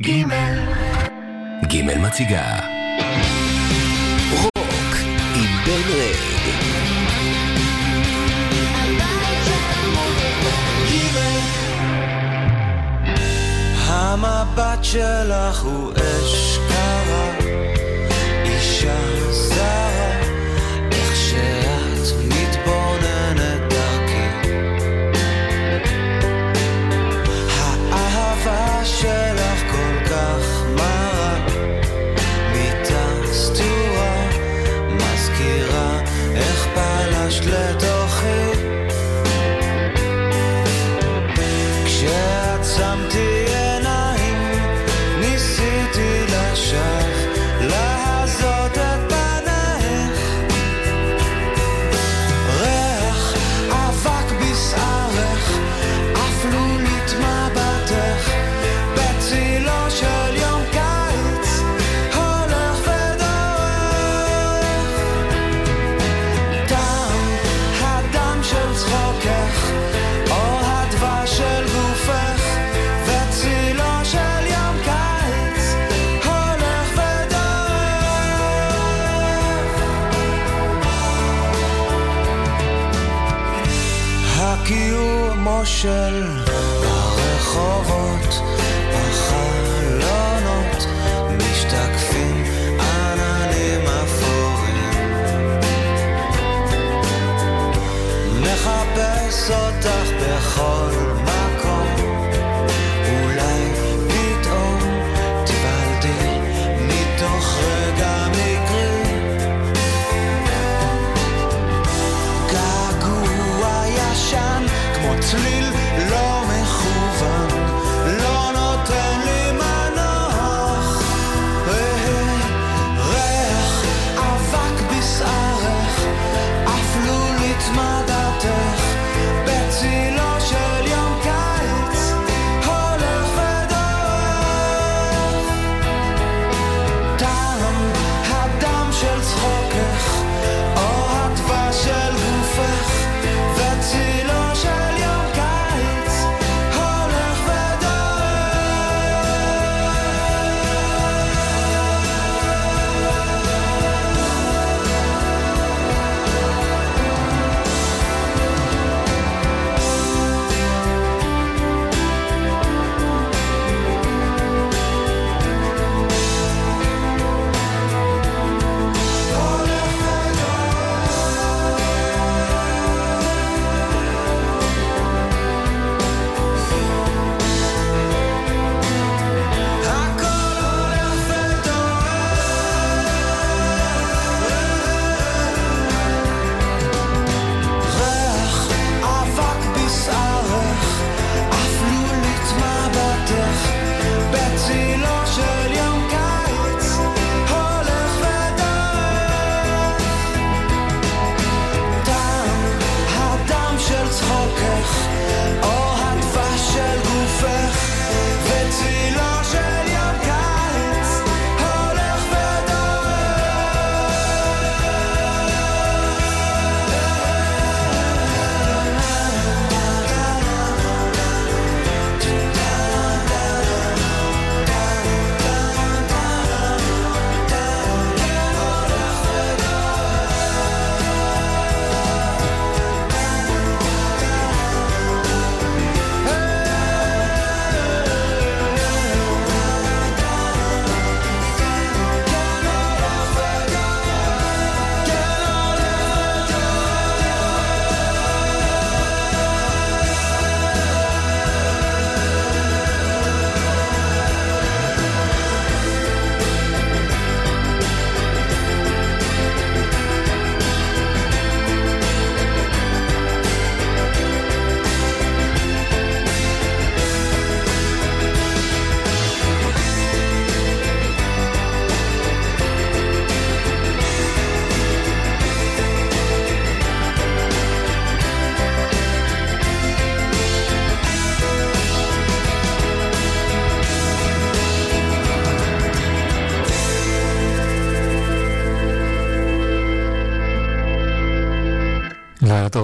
גימל. גימל מציגה. רוק עם בן רד. המבט שלך הוא אש קרה, אישה זרה, של הרחובות, בחלונות, משתקפים עננים אפורים. מחפש אותך בכל מקום, אולי פתאום תיבלתי מתוך רגע מקרי. געגוע ישן כמו צליל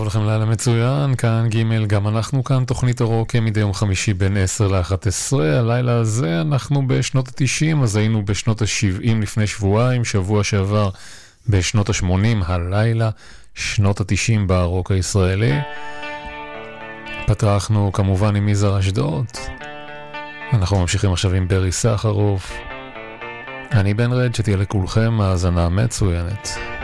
לכם, לילה מצוין, כאן ג' גם אנחנו כאן, תוכנית הרוק מדי יום חמישי בין 10 ל-11. הלילה הזה אנחנו בשנות ה-90, אז היינו בשנות ה-70 לפני שבועיים, שבוע שעבר בשנות ה-80, הלילה שנות ה-90 ברוק הישראלי. פתחנו כמובן עם יזהר אשדוד. אנחנו ממשיכים עכשיו עם ברי סחרוף. אני בן רד, שתהיה לכולכם האזנה מצוינת.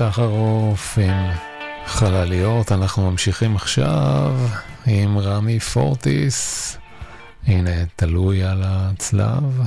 סחרוף עם חלליות. אנחנו ממשיכים עכשיו עם רמי פורטיס. הנה, תלוי על הצלב.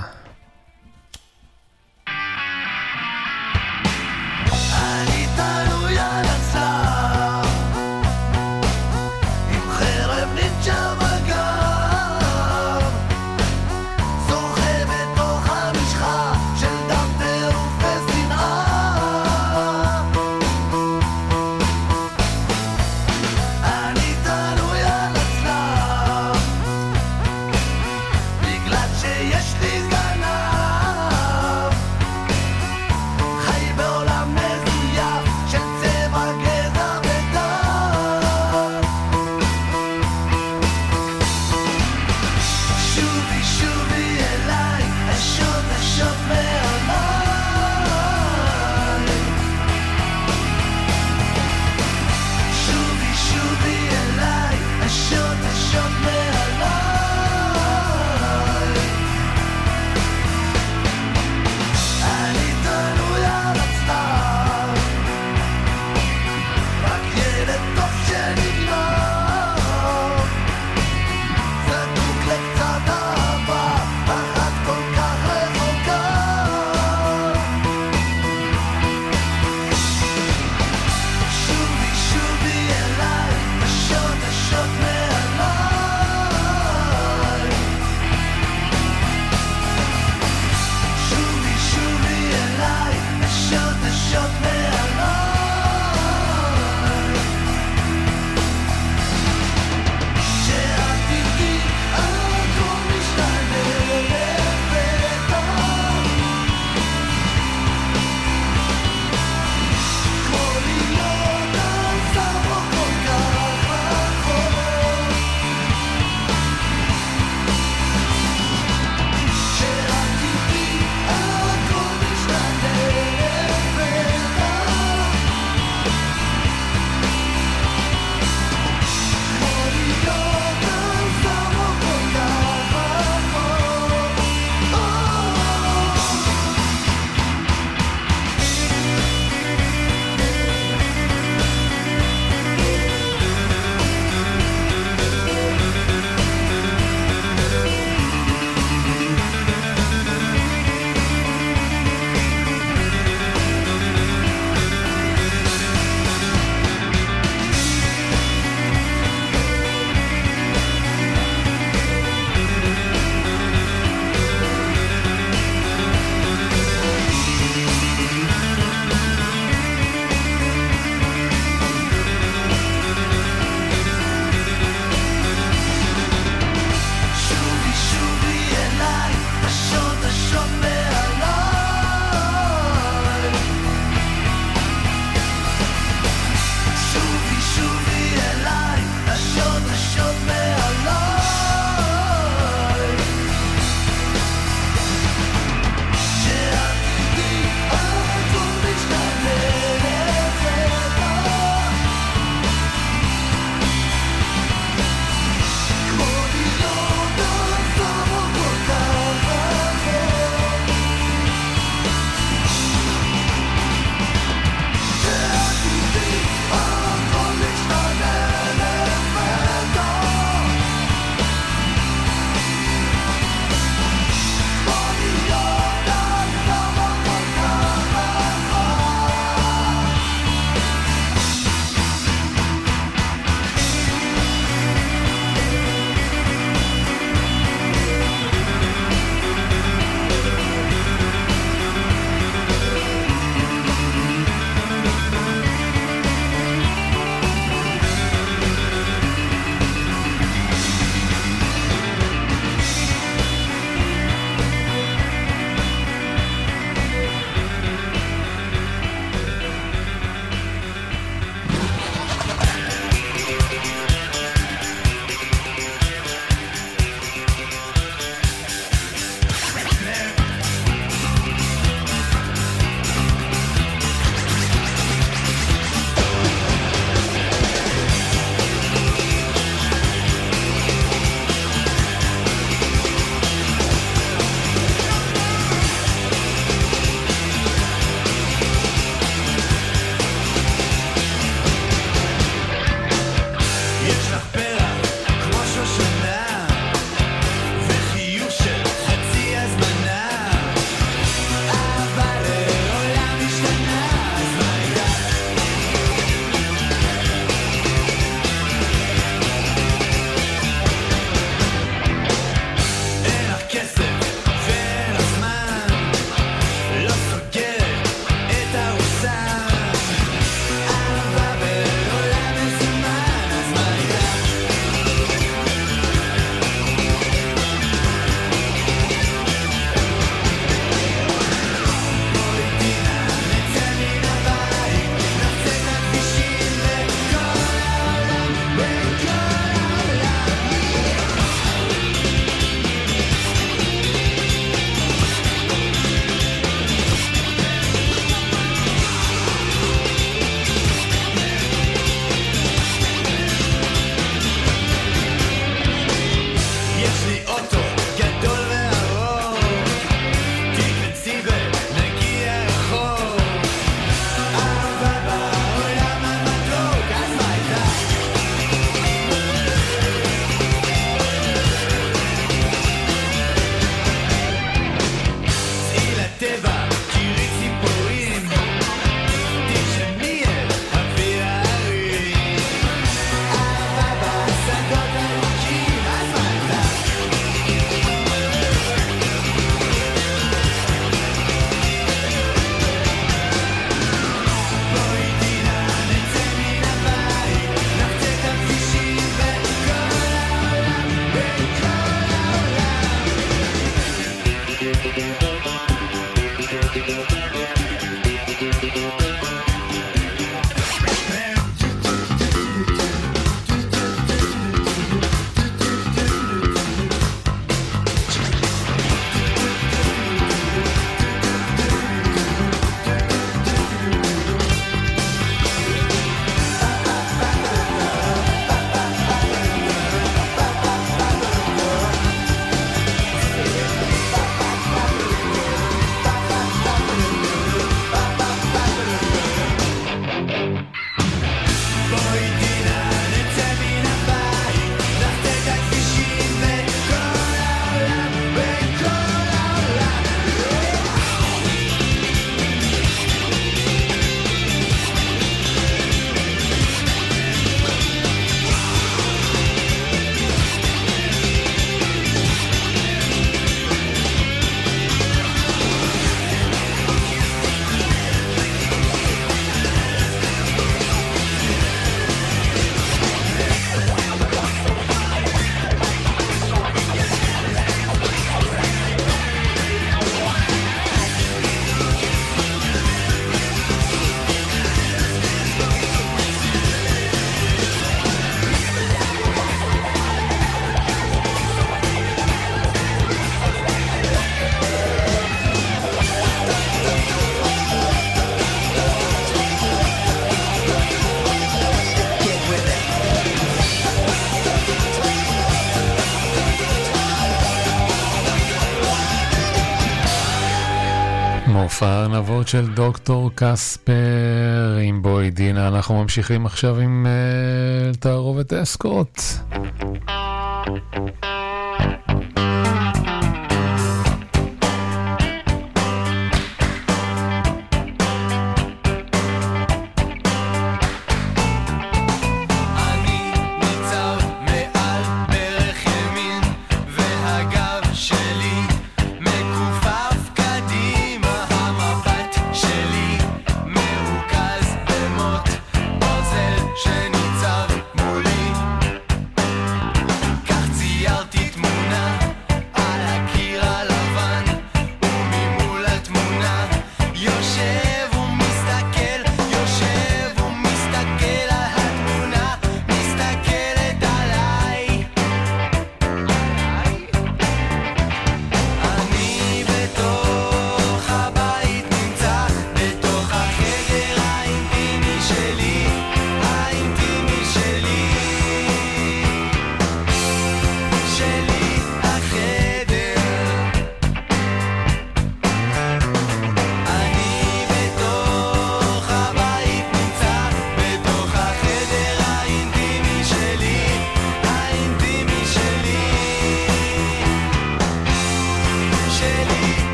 הארנבות של דוקטור קספר עם בואי דינה. אנחנו ממשיכים עכשיו עם uh, תערובת אסקוט.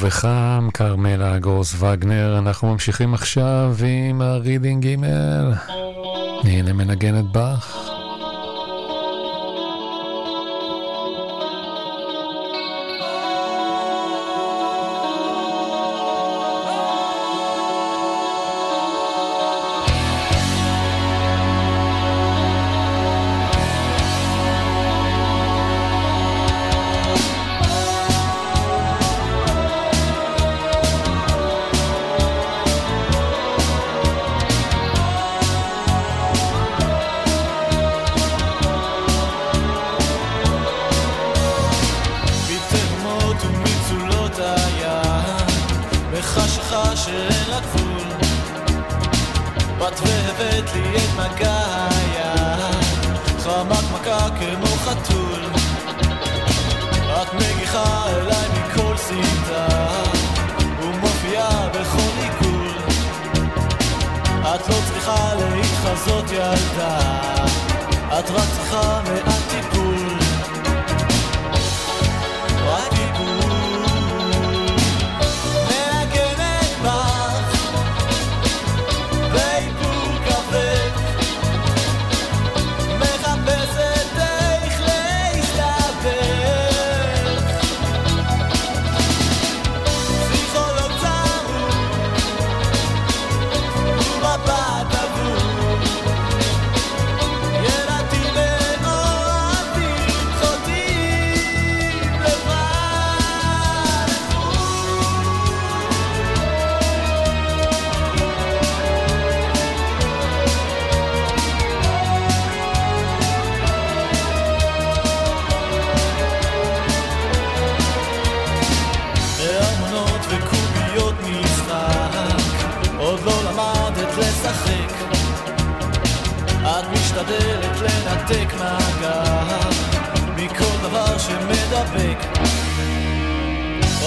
וחם, כרמלה גורס וגנר, אנחנו ממשיכים עכשיו עם הרידינג ג' הנה מנגנת באך.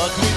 מעצב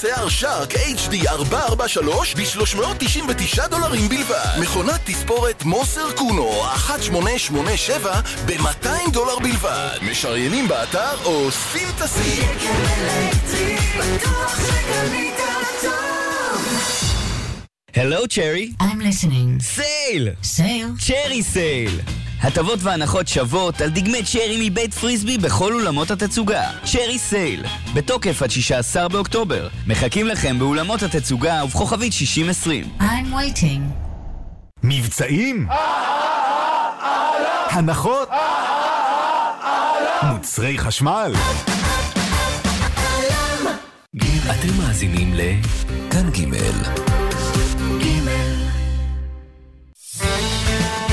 שיער שרק HD 443 ב-399 דולרים בלבד. מכונת תספורת מוסר קונו 1887 ב-200 דולר בלבד. משריינים באתר או אוספים את השיא. Hello, Cherry. I'm listening. Sale! Sale? Cherry Sale! הטבות והנחות שוות על דגמי צ'רי מבית פריסבי בכל אולמות התצוגה. צ'רי סייל, בתוקף עד 16 באוקטובר. מחכים לכם באולמות התצוגה ובכוכבית 6020. I'm waiting. מבצעים? הנחות? מוצרי חשמל. אתם מאזינים לכאן ג'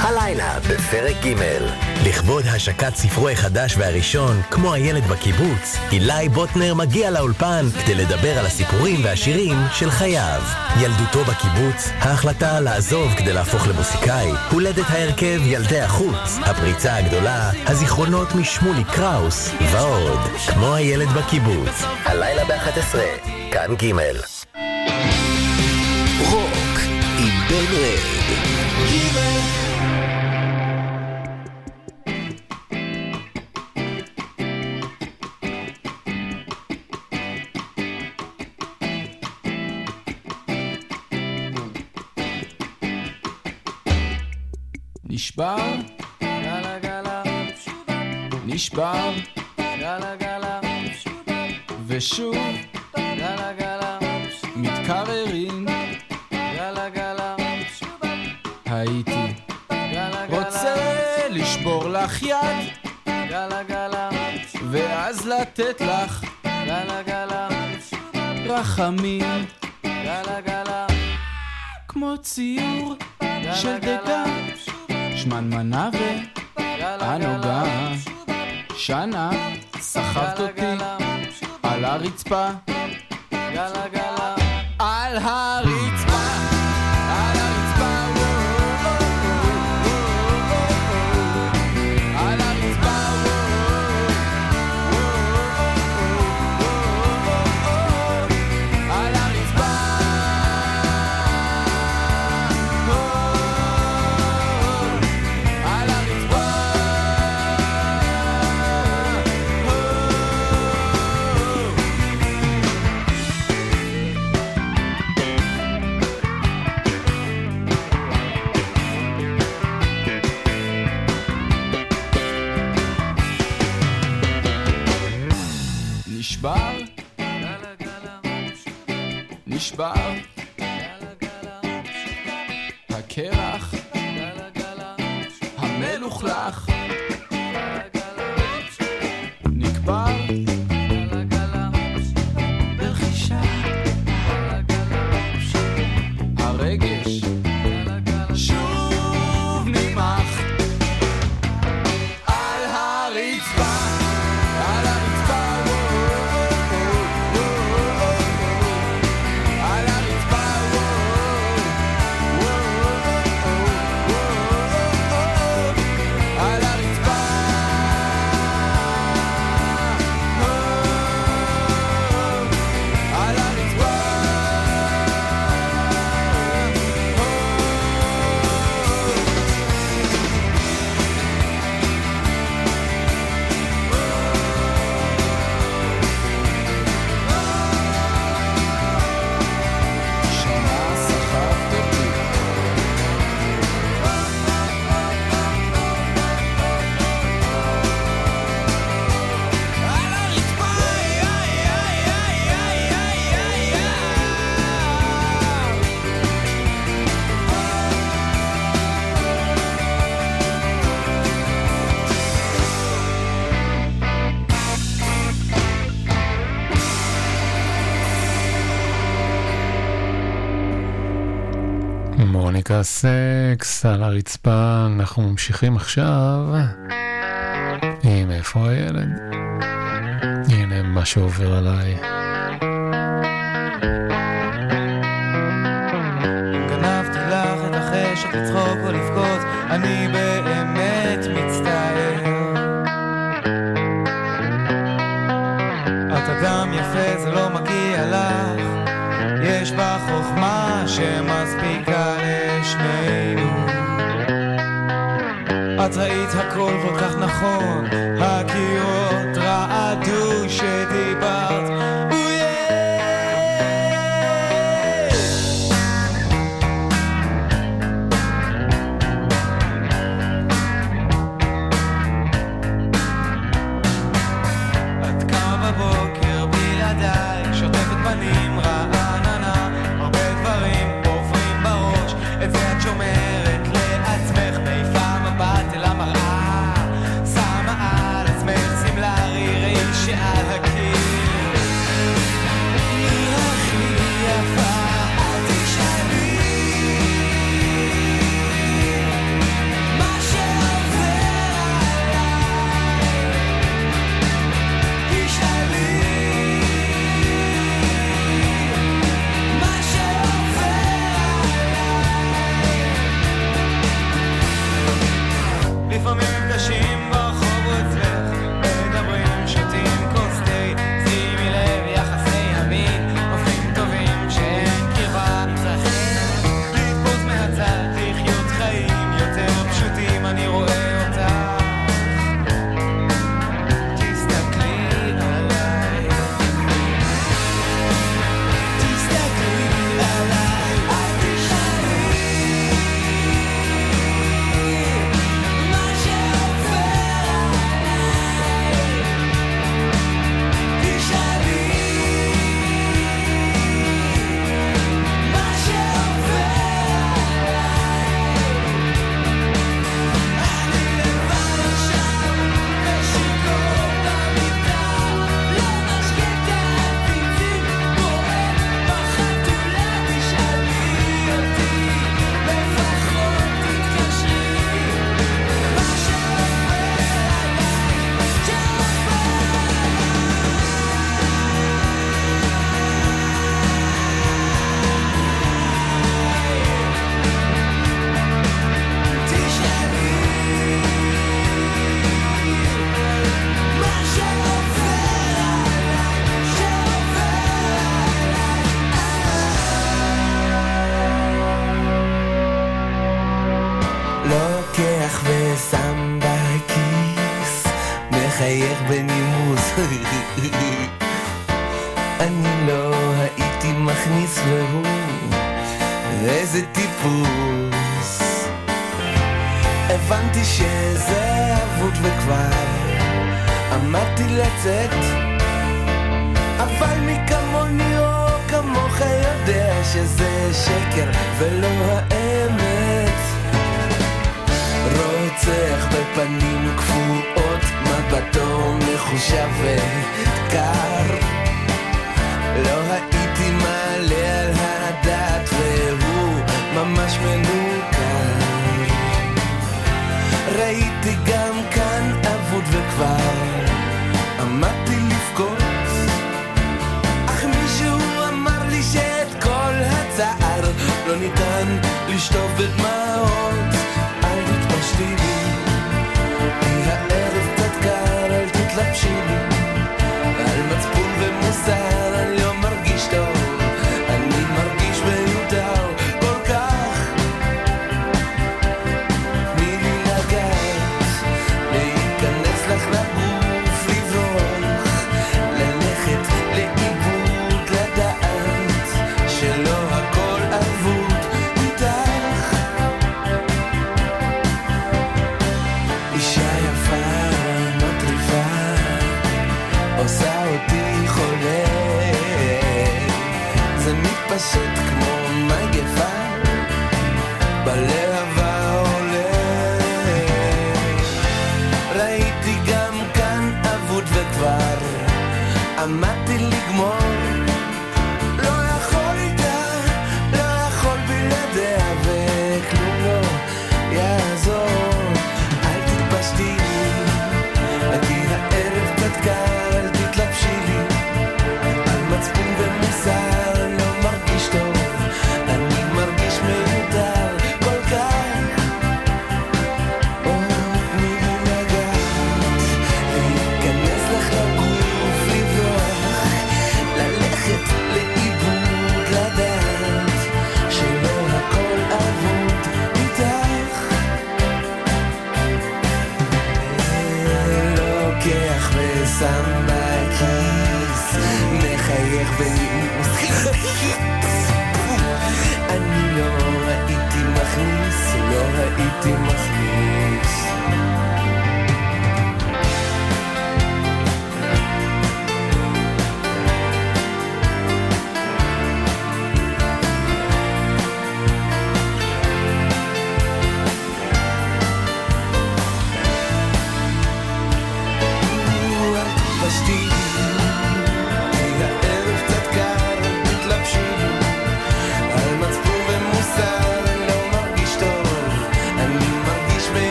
הלילה בפרק ג' לכבוד השקת ספרו החדש והראשון, כמו הילד בקיבוץ, אילי בוטנר מגיע לאולפן כדי לדבר על הסיפורים והשירים של חייו. ילדותו בקיבוץ, ההחלטה לעזוב כדי להפוך למוסיקאי, הולדת ההרכב ילדי החוץ, הפריצה הגדולה, הזיכרונות משמולי קראוס, ועוד, כמו הילד בקיבוץ. הלילה ב-11, כאן ג' רוק עם בן רד נשבר, גלה גלה, נשבר, גלה גלה, ושוב, גלה גלה, מתקררים, לתת לך, גלה גלה, רחמים, גלה גלה, כמו ציור של דגה. שמנמנה והנוגה שנה סחבת אותי על הרצפה על הרצפה heel graag. מוניקה סקס על הרצפה, אנחנו ממשיכים עכשיו עם איפה הילד? הנה מה שעובר עליי. גנבתי לך את החשק לצחוק או לבכות, אני באמת מצטער. את אדם יפה, זה לא מגיע לך, יש בה חוכמה שמספיקה לשנינו. את ראית הכל כל כך נכון,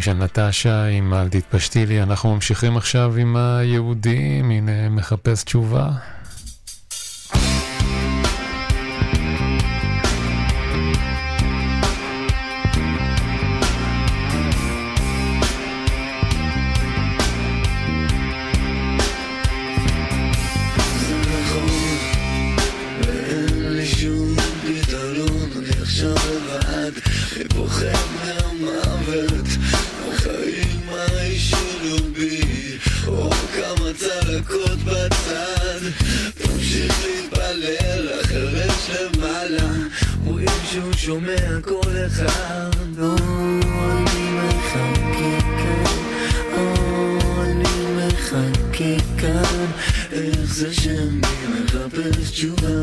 השירים של נטשה עם אל תתפשטי לי. אנחנו ממשיכים עכשיו עם היהודים, הנה מחפש תשובה. שומע כל אחד, או אני מחכה כאן, או אני מחכה כאן, איך זה שאני מחפש תשובה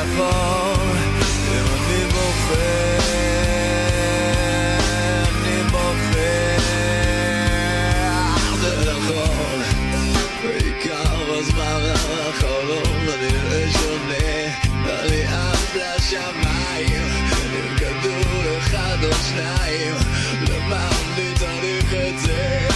שחור, לראות לי בוחר, לי בוחר ברחוב, בעיקר הזמן האחרון, הנראה שונה, אני עף לשמיים, עם כדור אחד או שניים, למה אני צריך את זה?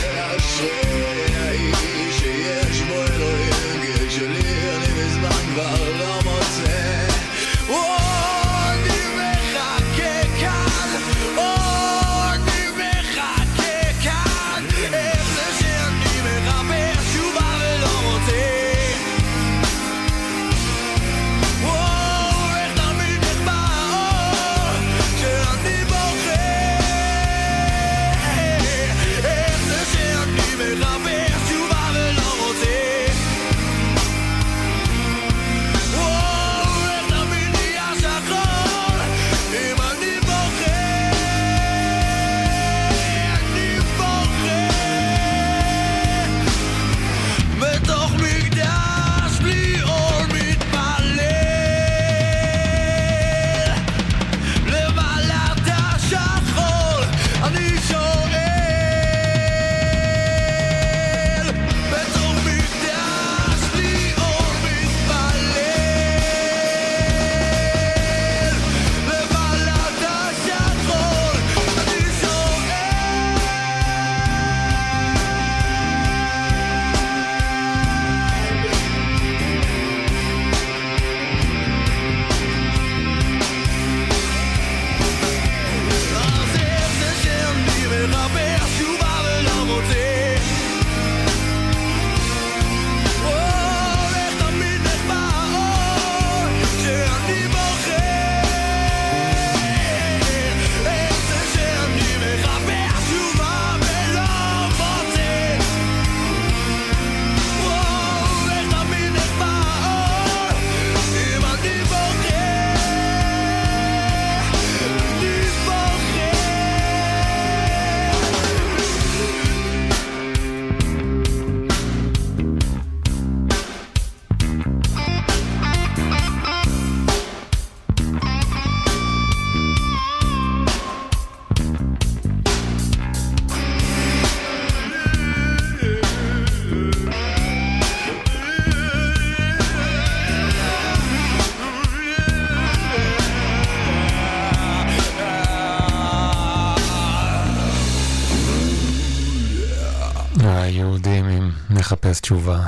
לחפש תשובה.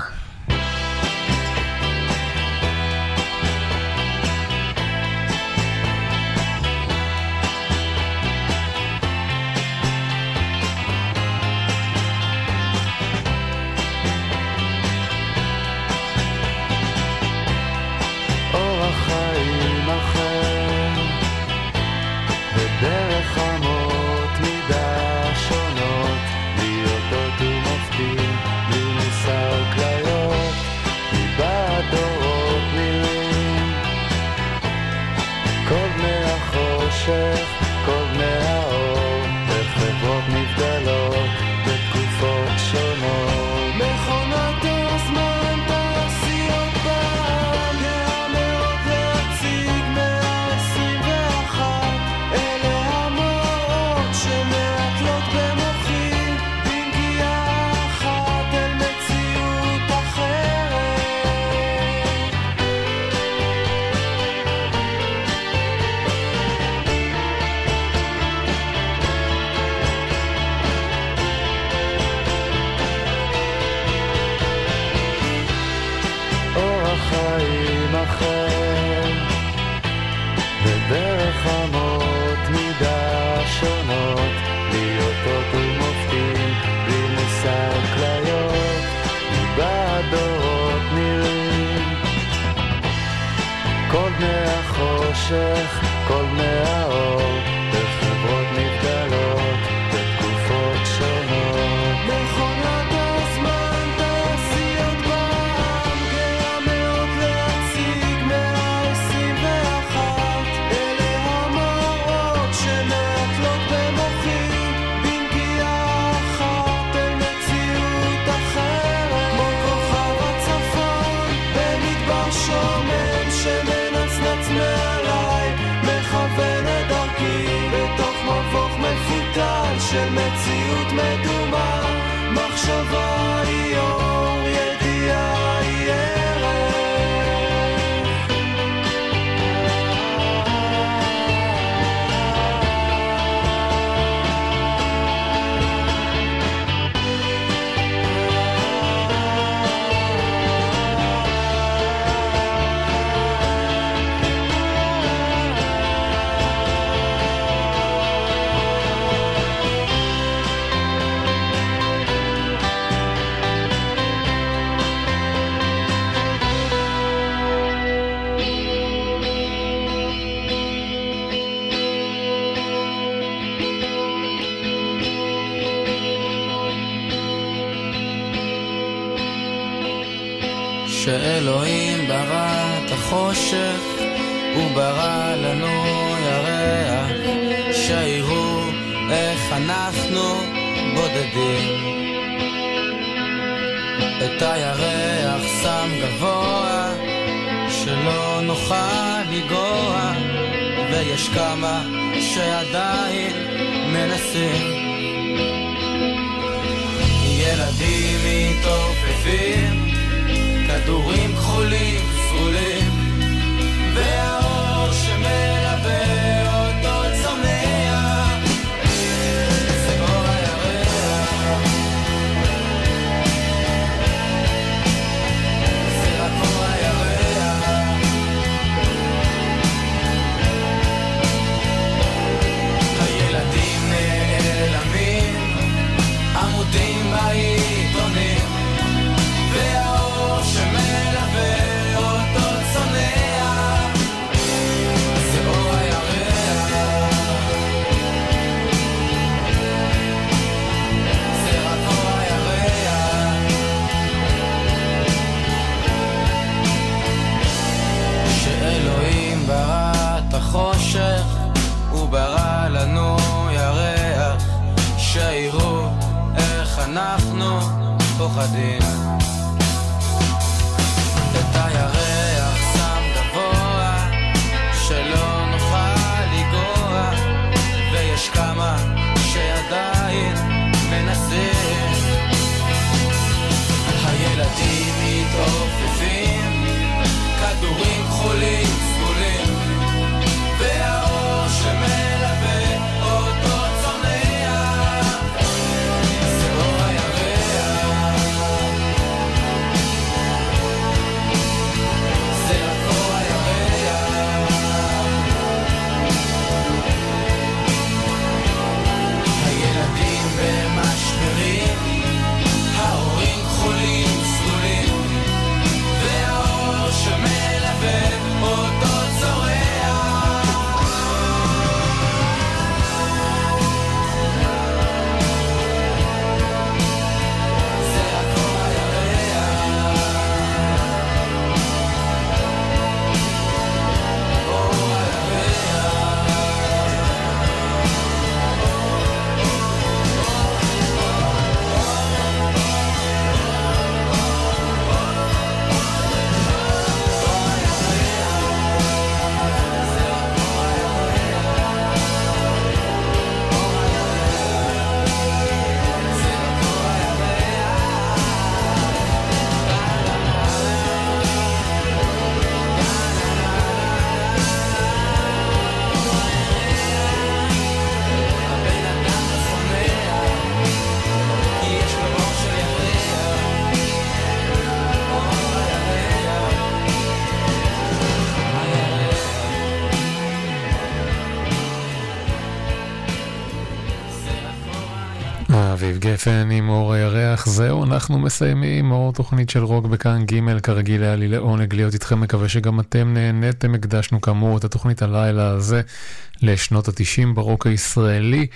מדומה, מחשבה היא... חושך, וברא לנו ירח, שיראו איך אנחנו בודדים. את הירח שם גבוה, שלא נוכל לגוע, ויש כמה שעדיין מנסים. ילדים מתעופפים, כדורים כחולים, סגולים. there גפן עם אור הירח, זהו, אנחנו מסיימים אור תוכנית של רוק בכאן ג', כרגיל היה לי לעונג להיות איתכם, מקווה שגם אתם נהניתם, הקדשנו כאמור את התוכנית הלילה הזה לשנות התשעים ברוק הישראלי.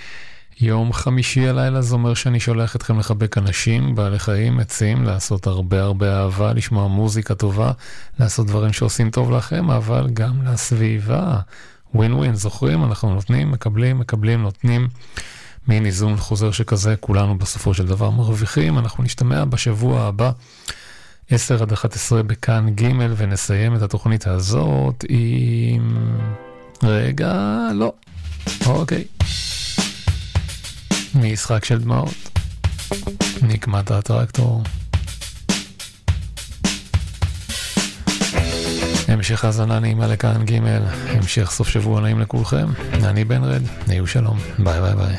יום חמישי הלילה זה אומר שאני שולח אתכם לחבק אנשים, בעלי חיים, עצים, לעשות הרבה הרבה אהבה, לשמוע מוזיקה טובה, לעשות דברים שעושים טוב לכם, אבל גם לסביבה. ווין ווין, זוכרים? אנחנו נותנים, מקבלים, מקבלים, נותנים. מין איזון חוזר שכזה, כולנו בסופו של דבר מרוויחים. אנחנו נשתמע בשבוע הבא, 10 עד 11 בכאן ג' ונסיים את התוכנית הזאת עם... רגע, לא. אוקיי. משחק של דמעות. נקמת הטרקטור. המשך האזנה נעימה לכאן ג', המשך סוף שבוע נעים לכולכם. אני בן רד, היו שלום, ביי ביי ביי.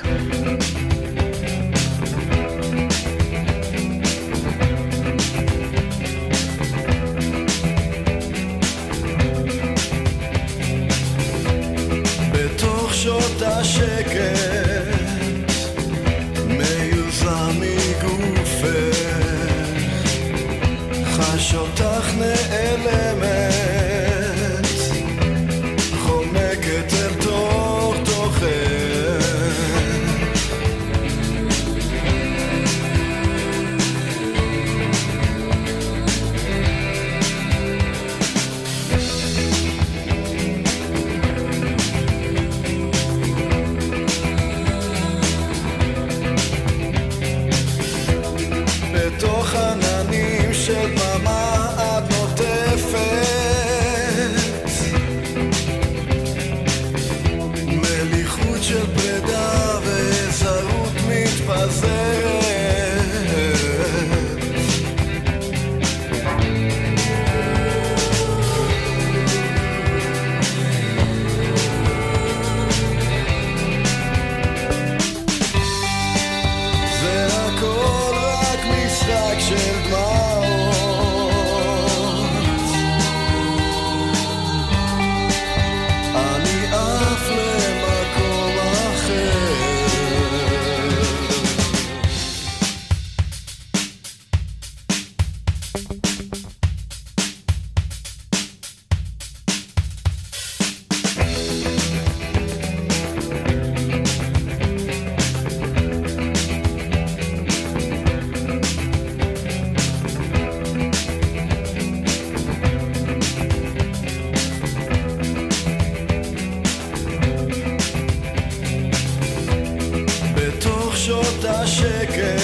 shaken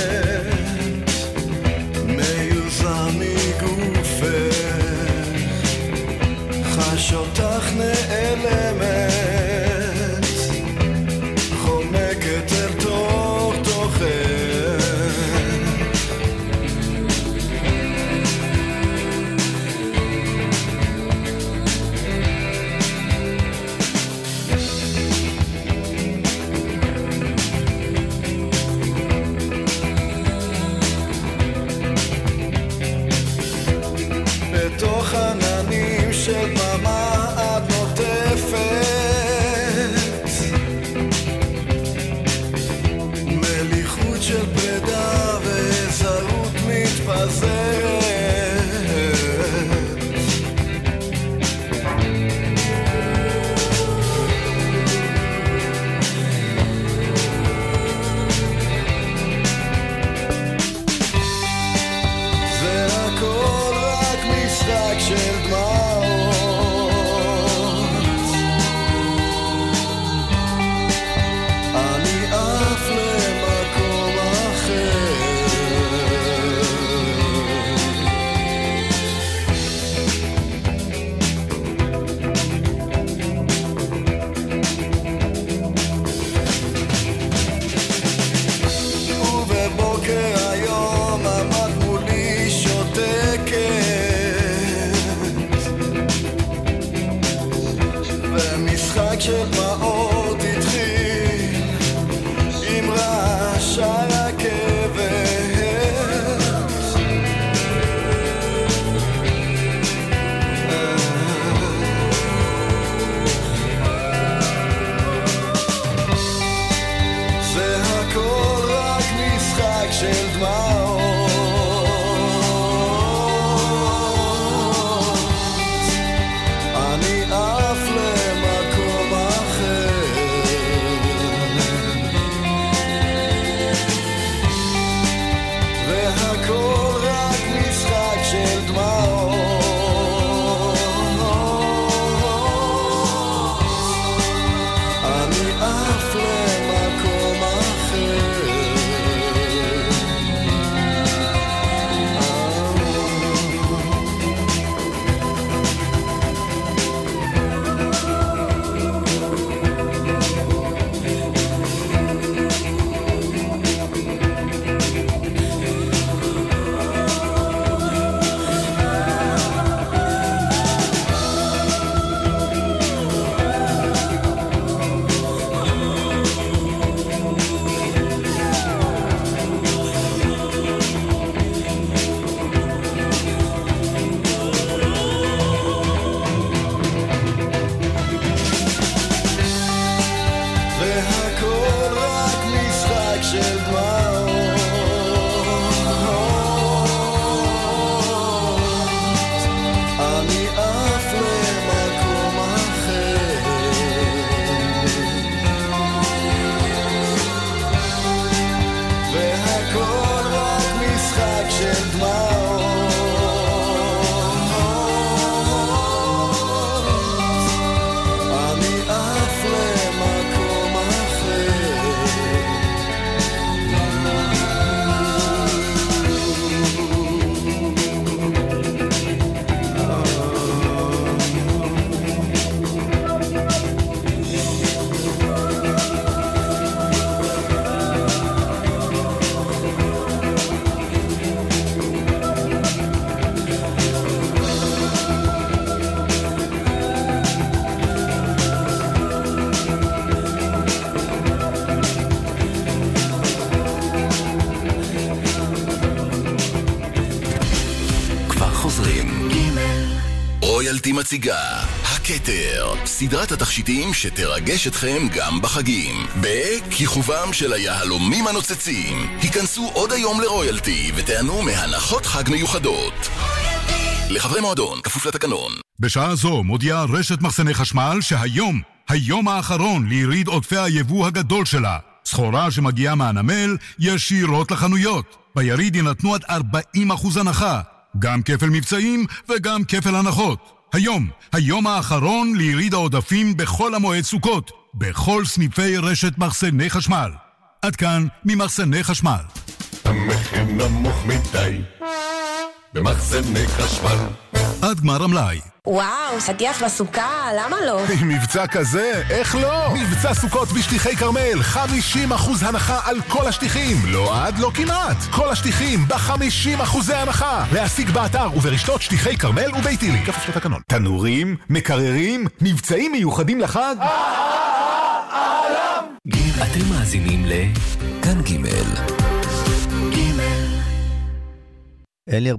מציגה הכתר, סדרת התכשיטים שתרגש אתכם גם בחגים. בכיכובם של היהלומים הנוצצים. היכנסו עוד היום לרויאלטי ותיהנו מהנחות חג מיוחדות. לחברי מועדון, כפוף לתקנון. בשעה זו מודיעה רשת מחסני חשמל שהיום, היום האחרון ליריד עודפי היבוא הגדול שלה. סחורה שמגיעה מהנמל ישירות לחנויות. ביריד יינתנו עד 40% הנחה. גם כפל מבצעים וגם כפל הנחות. היום, היום האחרון ליריד העודפים בכל המועד סוכות, בכל סניפי רשת מחסני חשמל. עד כאן ממחסני חשמל. המחיר נמוך מדי במחסני חשמל עד גמר המלאי. וואו, שטיח בסוכה, למה לא? עם מבצע כזה, איך לא? מבצע סוכות בשטיחי כרמל, 50% הנחה על כל השטיחים. לא עד, לא כמעט. כל השטיחים ב-50% אחוזי הנחה. להשיג באתר וברשתות שטיחי כרמל וביתילי. כפוף לתקנון. תנורים, מקררים, מבצעים מיוחדים לחג. אתם מאזינים ל... כאן ג' אלי